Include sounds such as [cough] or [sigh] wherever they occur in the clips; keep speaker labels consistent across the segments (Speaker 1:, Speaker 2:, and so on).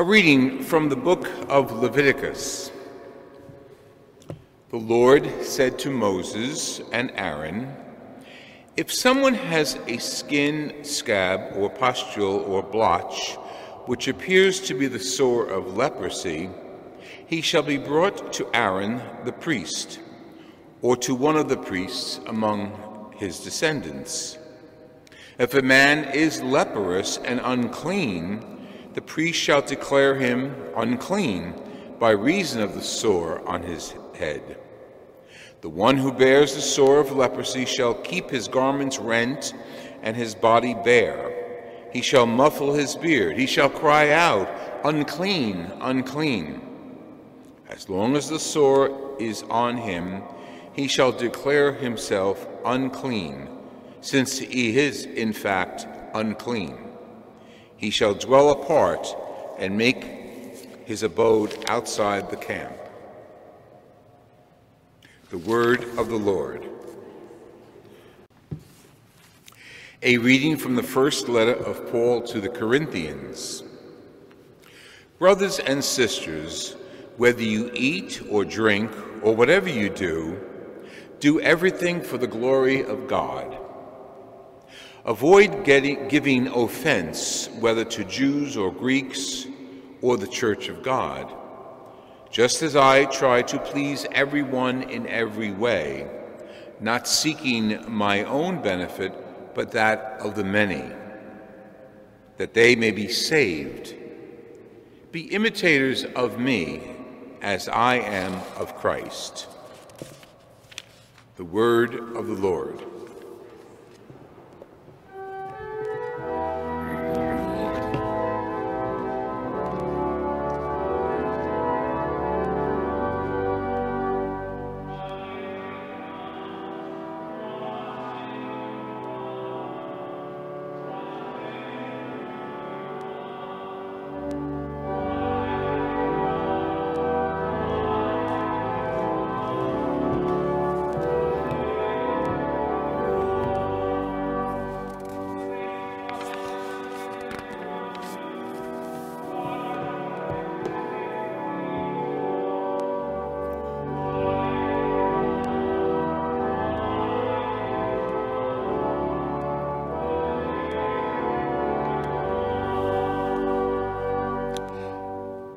Speaker 1: A reading from the book of Leviticus. The Lord said to Moses and Aaron, If someone has a skin scab or pustule or blotch, which appears to be the sore of leprosy, he shall be brought to Aaron the priest, or to one of the priests among his descendants. If a man is leprous and unclean, the priest shall declare him unclean by reason of the sore on his head. The one who bears the sore of leprosy shall keep his garments rent and his body bare. He shall muffle his beard. He shall cry out, Unclean, unclean. As long as the sore is on him, he shall declare himself unclean, since he is, in fact, unclean. He shall dwell apart and make his abode outside the camp. The word of the Lord. A reading from the first letter of Paul to the Corinthians. Brothers and sisters, whether you eat or drink or whatever you do, do everything for the glory of God. Avoid getting, giving offense, whether to Jews or Greeks or the Church of God, just as I try to please everyone in every way, not seeking my own benefit, but that of the many, that they may be saved. Be imitators of me as I am of Christ. The word of the Lord.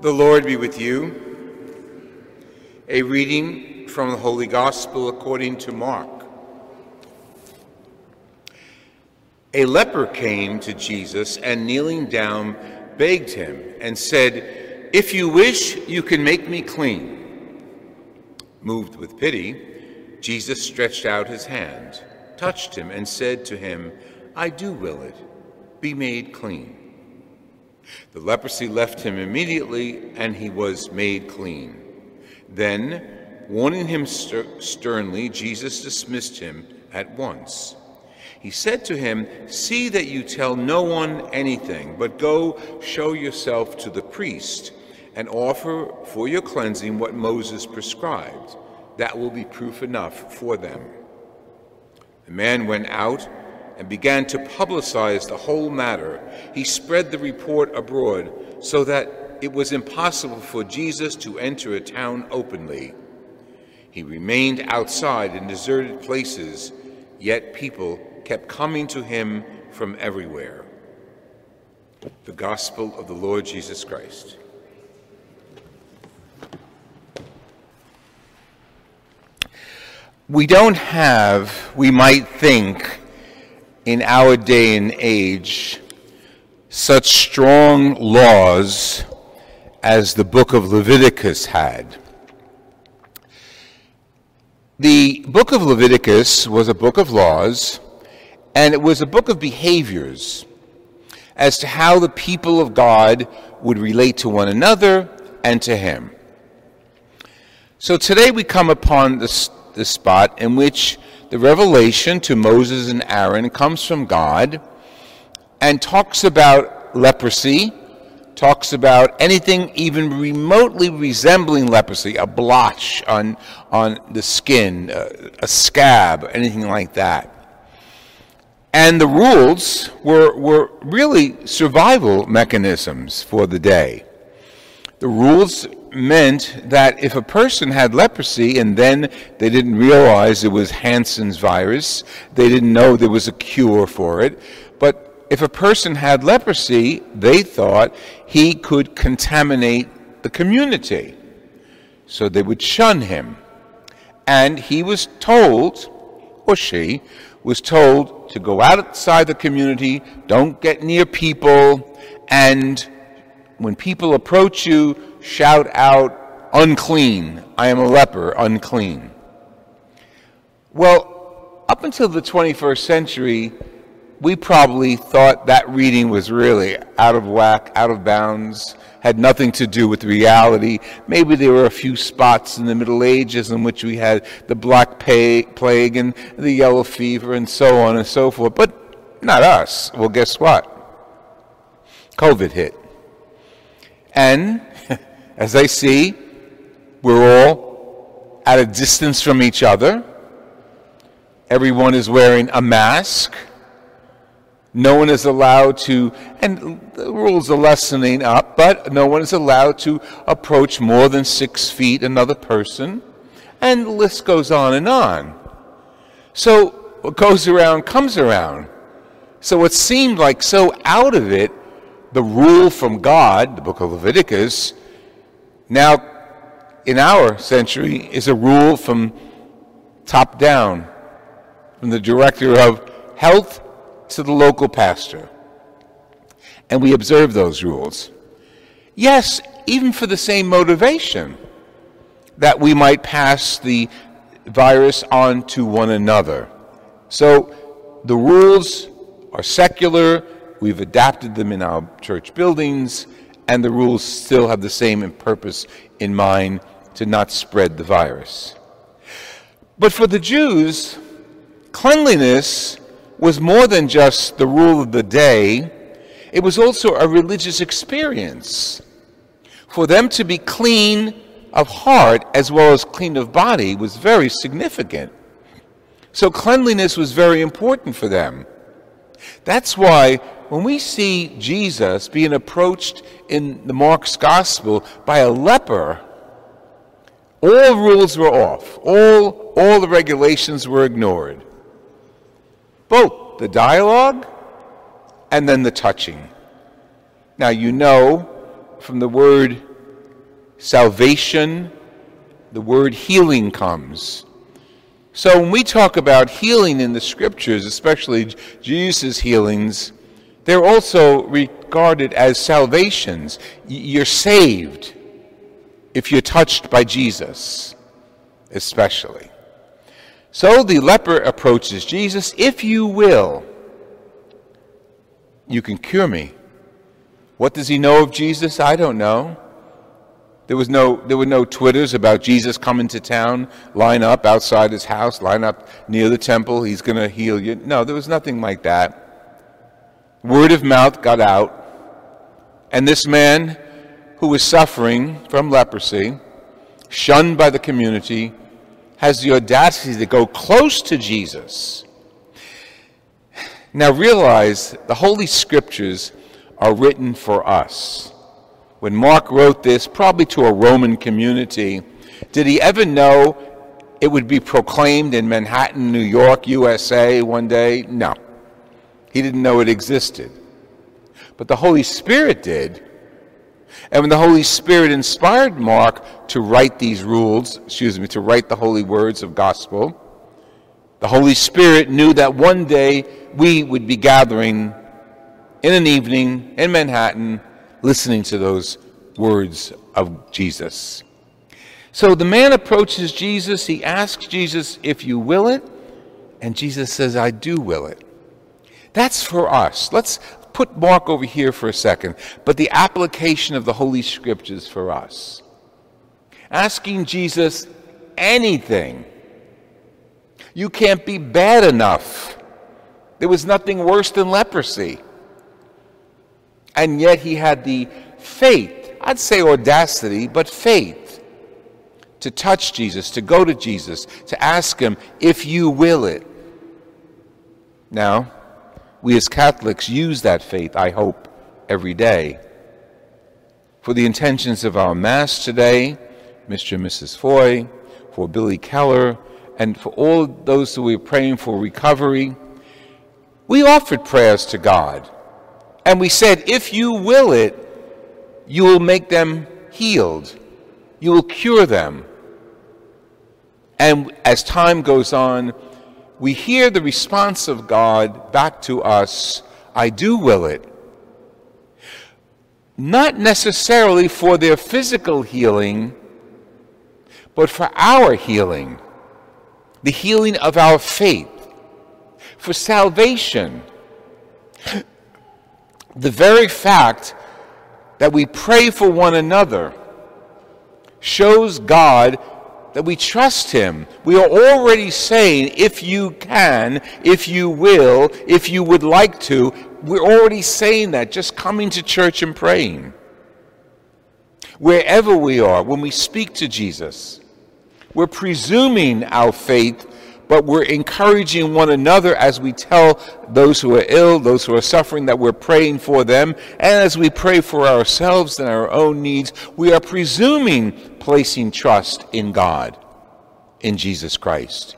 Speaker 1: The Lord be with you. A reading from the Holy Gospel according to Mark. A leper came to Jesus and kneeling down begged him and said, If you wish, you can make me clean. Moved with pity, Jesus stretched out his hand, touched him, and said to him, I do will it. Be made clean. The leprosy left him immediately, and he was made clean. Then, warning him sternly, Jesus dismissed him at once. He said to him, See that you tell no one anything, but go show yourself to the priest and offer for your cleansing what Moses prescribed. That will be proof enough for them. The man went out and began to publicize the whole matter. He spread the report abroad so that it was impossible for Jesus to enter a town openly. He remained outside in deserted places, yet people kept coming to him from everywhere. The Gospel of the Lord Jesus Christ. We don't have, we might think, in our day and age such strong laws as the book of Leviticus had. The book of Leviticus was a book of laws, and it was a book of behaviors as to how the people of God would relate to one another and to Him. So today we come upon the, the spot in which the revelation to Moses and Aaron comes from God and talks about leprosy, talks about anything even remotely resembling leprosy, a blotch on, on the skin, a, a scab, anything like that. And the rules were, were really survival mechanisms for the day. The rules meant that if a person had leprosy and then they didn't realize it was Hansen's virus, they didn't know there was a cure for it, but if a person had leprosy, they thought he could contaminate the community. So they would shun him. And he was told, or she was told, to go outside the community, don't get near people, and when people approach you, shout out, unclean, I am a leper, unclean. Well, up until the 21st century, we probably thought that reading was really out of whack, out of bounds, had nothing to do with reality. Maybe there were a few spots in the Middle Ages in which we had the Black Plague and the Yellow Fever and so on and so forth, but not us. Well, guess what? COVID hit. And as I see, we're all at a distance from each other. Everyone is wearing a mask. No one is allowed to, and the rules are lessening up, but no one is allowed to approach more than six feet another person. And the list goes on and on. So what goes around comes around. So what seemed like so out of it, the rule from God, the book of Leviticus, now in our century is a rule from top down, from the director of health to the local pastor. And we observe those rules. Yes, even for the same motivation that we might pass the virus on to one another. So the rules are secular, we've adapted them in our church buildings, and the rules still have the same purpose in mind to not spread the virus. But for the Jews, cleanliness was more than just the rule of the day, it was also a religious experience. For them to be clean of heart as well as clean of body was very significant. So cleanliness was very important for them. That's why when we see Jesus being approached in the Mark's gospel by a leper, all rules were off. All, all the regulations were ignored both the dialogue and then the touching. Now, you know from the word salvation, the word healing comes. So, when we talk about healing in the scriptures, especially Jesus' healings, they're also regarded as salvations. You're saved if you're touched by Jesus, especially. So the leper approaches Jesus, If you will, you can cure me. What does he know of Jesus? I don't know. There, was no, there were no Twitters about Jesus coming to town, line up outside his house, line up near the temple, he's going to heal you. No, there was nothing like that. Word of mouth got out, and this man who was suffering from leprosy, shunned by the community, has the audacity to go close to Jesus. Now realize the Holy Scriptures are written for us. When Mark wrote this, probably to a Roman community, did he ever know it would be proclaimed in Manhattan, New York, USA one day? No. He didn't know it existed. But the Holy Spirit did. And when the Holy Spirit inspired Mark to write these rules, excuse me, to write the holy words of gospel, the Holy Spirit knew that one day we would be gathering in an evening in Manhattan listening to those words of Jesus. So the man approaches Jesus. He asks Jesus, If you will it. And Jesus says, I do will it. That's for us. Let's put Mark over here for a second. But the application of the Holy Scriptures for us. Asking Jesus anything. You can't be bad enough. There was nothing worse than leprosy. And yet he had the faith, I'd say audacity, but faith to touch Jesus, to go to Jesus, to ask him, if you will it. Now, we as Catholics use that faith, I hope, every day. For the intentions of our Mass today, Mr. and Mrs. Foy, for Billy Keller, and for all those who we're praying for recovery, we offered prayers to God. And we said, if you will it, you will make them healed. You will cure them. And as time goes on, we hear the response of God back to us I do will it. Not necessarily for their physical healing, but for our healing, the healing of our faith, for salvation the very fact that we pray for one another shows God that we trust Him. We are already saying, if you can, if you will, if you would like to, we're already saying that, just coming to church and praying. Wherever we are, when we speak to Jesus, we're presuming our faith but we're encouraging one another as we tell those who are ill, those who are suffering, that we're praying for them. And as we pray for ourselves and our own needs, we are presuming placing trust in God, in Jesus Christ.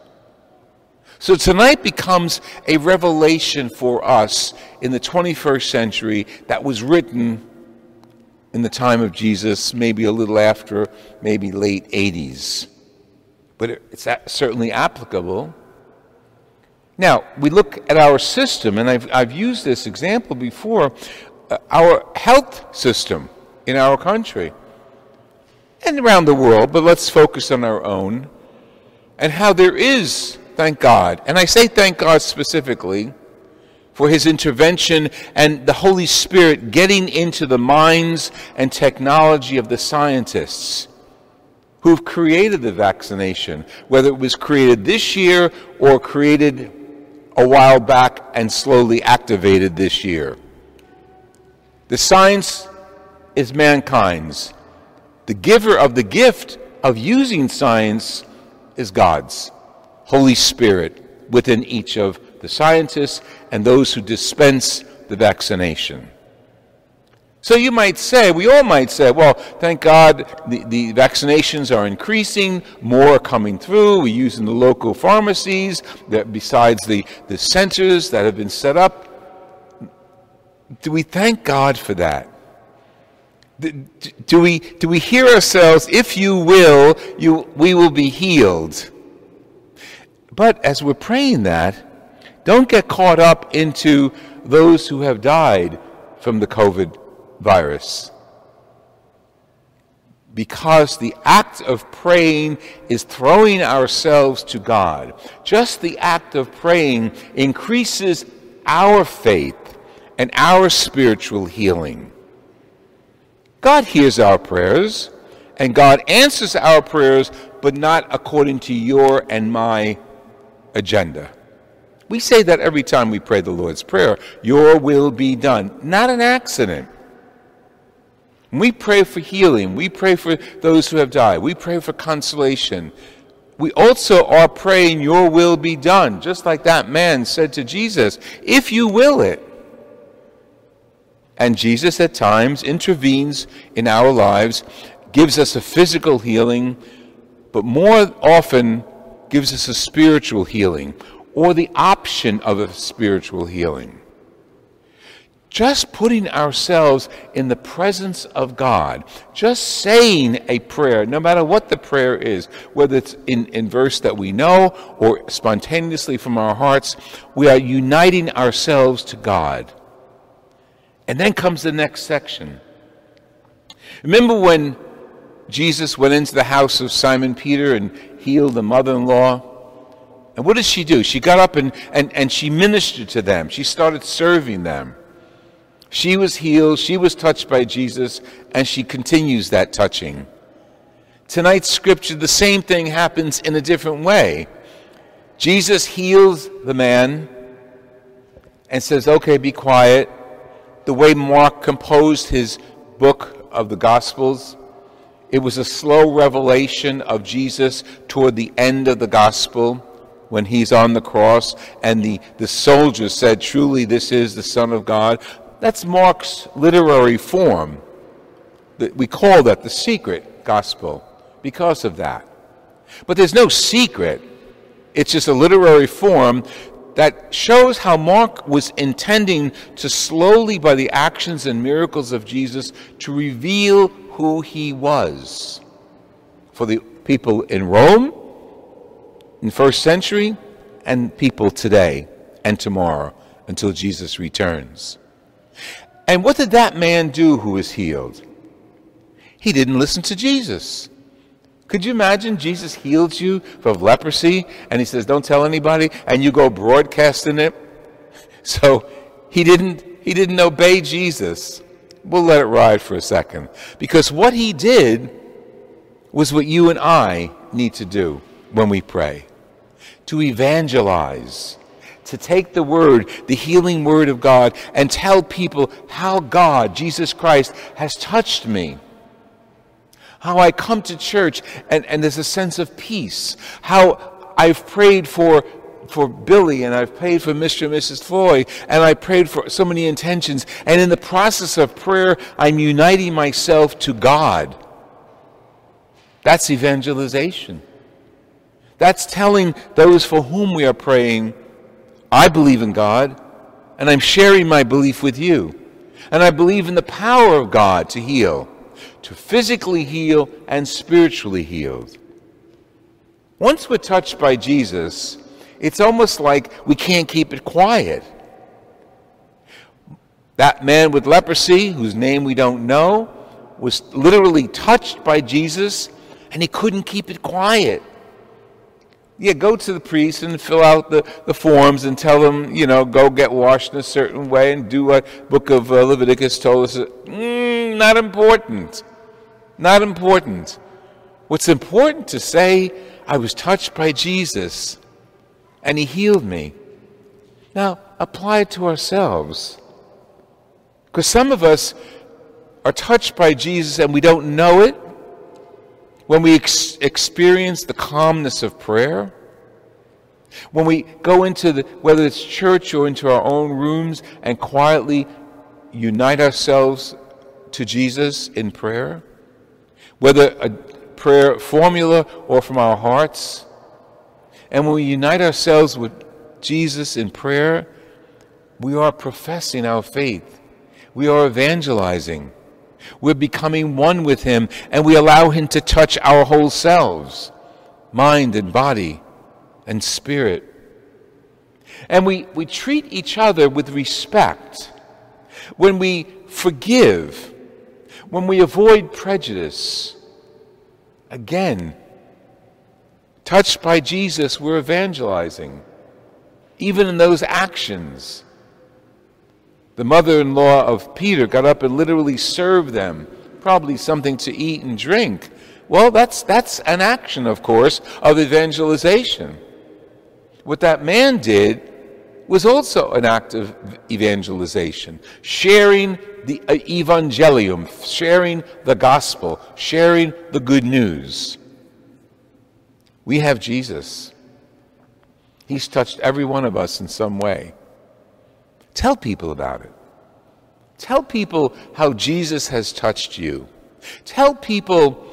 Speaker 1: So tonight becomes a revelation for us in the 21st century that was written in the time of Jesus, maybe a little after, maybe late 80s but it's certainly applicable. Now, we look at our system, and I've, I've used this example before uh, our health system in our country and around the world, but let's focus on our own, and how there is, thank God, and I say thank God specifically for his intervention and the Holy Spirit getting into the minds and technology of the scientists who've created the vaccination, whether it was created this year or created a while back and slowly activated this year. The science is mankind's. The giver of the gift of using science is God's Holy Spirit within each of the scientists and those who dispense the vaccination. So you might say, we all might say, well, thank God the, the vaccinations are increasing, more are coming through, we're using the local pharmacies, that besides the, the centers that have been set up. Do we thank God for that? Do we, do we hear ourselves, if you will, you, we will be healed? But as we're praying that, don't get caught up into those who have died from the COVID virus. Because the act of praying is throwing ourselves to God. Just the act of praying increases our faith and our spiritual healing. God hears our prayers, and God answers our prayers, but not according to your and my agenda. We say that every time we pray the Lord's Prayer Your will be done. Not an accident. We pray for healing. We pray for those who have died. We pray for consolation. We also are praying, Your will be done, just like that man said to Jesus, if you will it. And Jesus at times intervenes in our lives, gives us a physical healing, but more often gives us a spiritual healing or the option of a spiritual healing. Just putting ourselves in the presence of God, just saying a prayer, no matter what the prayer is, whether it's in, in verse that we know or spontaneously from our hearts, we are uniting ourselves to God. And then comes the next section. Remember when Jesus went into the house of Simon Peter and healed the mother in law? And what did she do? She got up and, and, and she ministered to them. She started serving them. She was healed, she was touched by Jesus, and she continues that touching. Tonight's scripture, the same thing happens in a different way. Jesus heals the man and says, Okay, be quiet. The way Mark composed his book of the Gospels, it was a slow revelation of Jesus toward the end of the Gospel when he's on the cross and the, the soldiers said, Truly, this is the Son of God. That's Mark's literary form. We call that the secret gospel because of that. But there's no secret, it's just a literary form that shows how Mark was intending to slowly, by the actions and miracles of Jesus, to reveal who he was. For the people in Rome, in first century, and people today and tomorrow until Jesus returns. And what did that man do who was healed? He didn't listen to Jesus. Could you imagine Jesus heals you of leprosy and he says, Don't tell anybody, and you go broadcasting it? [laughs] So he didn't he didn't obey Jesus. We'll let it ride for a second. Because what he did was what you and I need to do when we pray to evangelize, to take the word, the healing word of God, and tell people how God, Jesus Christ, has touched me how I come to church and, and there's a sense of peace, how I've prayed for for Billy and I've prayed for Mr. and Mrs. Floyd and I prayed for so many intentions. And in the process of prayer, I'm uniting myself to God. That's evangelization. That's telling those for whom we are praying, I believe in God and I'm sharing my belief with you. And I believe in the power of God to heal to physically heal and spiritually healed. Once we're touched by Jesus, it's almost like we can't keep it quiet. That man with leprosy, whose name we don't know, was literally touched by Jesus and he couldn't keep it quiet. Yeah, go to the priest and fill out the, the forms and tell them, you know, go get washed in a certain way and do what book of uh, Leviticus told us. Mm, not important. Not important. What's important to say, I was touched by Jesus and he healed me. Now, apply it to ourselves. Because some of us are touched by Jesus and we don't know it. When we ex- experience the calmness of prayer, when we go into the, whether it's church or into our own rooms and quietly unite ourselves to Jesus in prayer, whether a prayer formula or from our hearts. And when we unite ourselves with Jesus in prayer, we are professing our faith. We are evangelizing. We're becoming one with Him, and we allow Him to touch our whole selves mind and body and spirit. And we, we treat each other with respect. When we forgive, when we avoid prejudice, again, touched by Jesus, we're evangelizing, even in those actions. The mother in law of Peter got up and literally served them, probably something to eat and drink. Well, that's, that's an action, of course, of evangelization. What that man did was also an act of evangelization, sharing the uh, evangelium, sharing the gospel, sharing the good news. We have Jesus. He's touched every one of us in some way. Tell people about it. Tell people how Jesus has touched you. Tell people,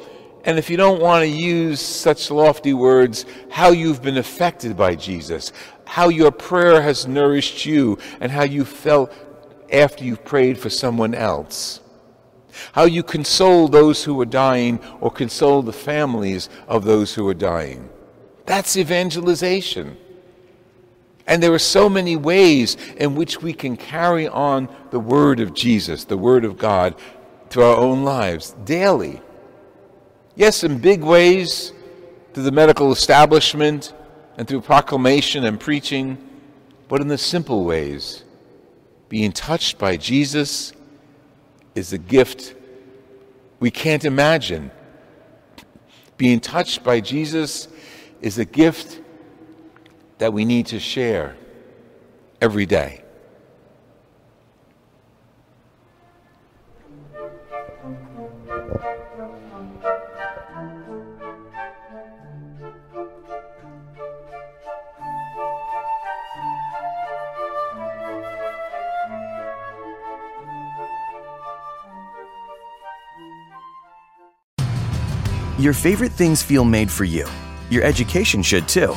Speaker 1: and if you don't want to use such lofty words, how you've been affected by Jesus, how your prayer has nourished you, and how you felt after you've prayed for someone else. How you console those who are dying or console the families of those who are dying. That's evangelization. And there are so many ways in which we can carry on the Word of Jesus, the Word of God, to our own lives daily. Yes, in big ways, through the medical establishment and through proclamation and preaching, but in the simple ways. Being touched by Jesus is a gift we can't imagine. Being touched by Jesus is a gift that we need to share every day.
Speaker 2: Your favorite things feel made for you. Your education should too.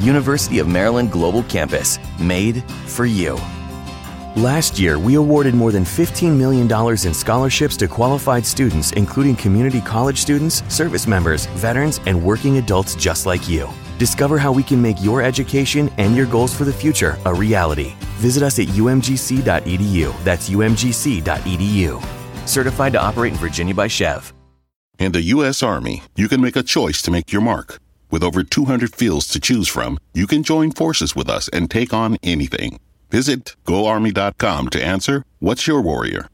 Speaker 2: University of Maryland Global Campus, made for you.
Speaker 3: Last year, we awarded more than $15 million in scholarships to qualified students, including community college students, service members, veterans, and working adults just like you. Discover how we can make your education and your goals for the future a reality. Visit us at umgc.edu. That's umgc.edu.
Speaker 2: Certified to operate in Virginia by SCHEV.
Speaker 4: In the U.S. Army, you can make a choice to make your mark. With over 200 fields to choose from, you can join forces with us and take on anything. Visit goarmy.com to answer What's Your Warrior?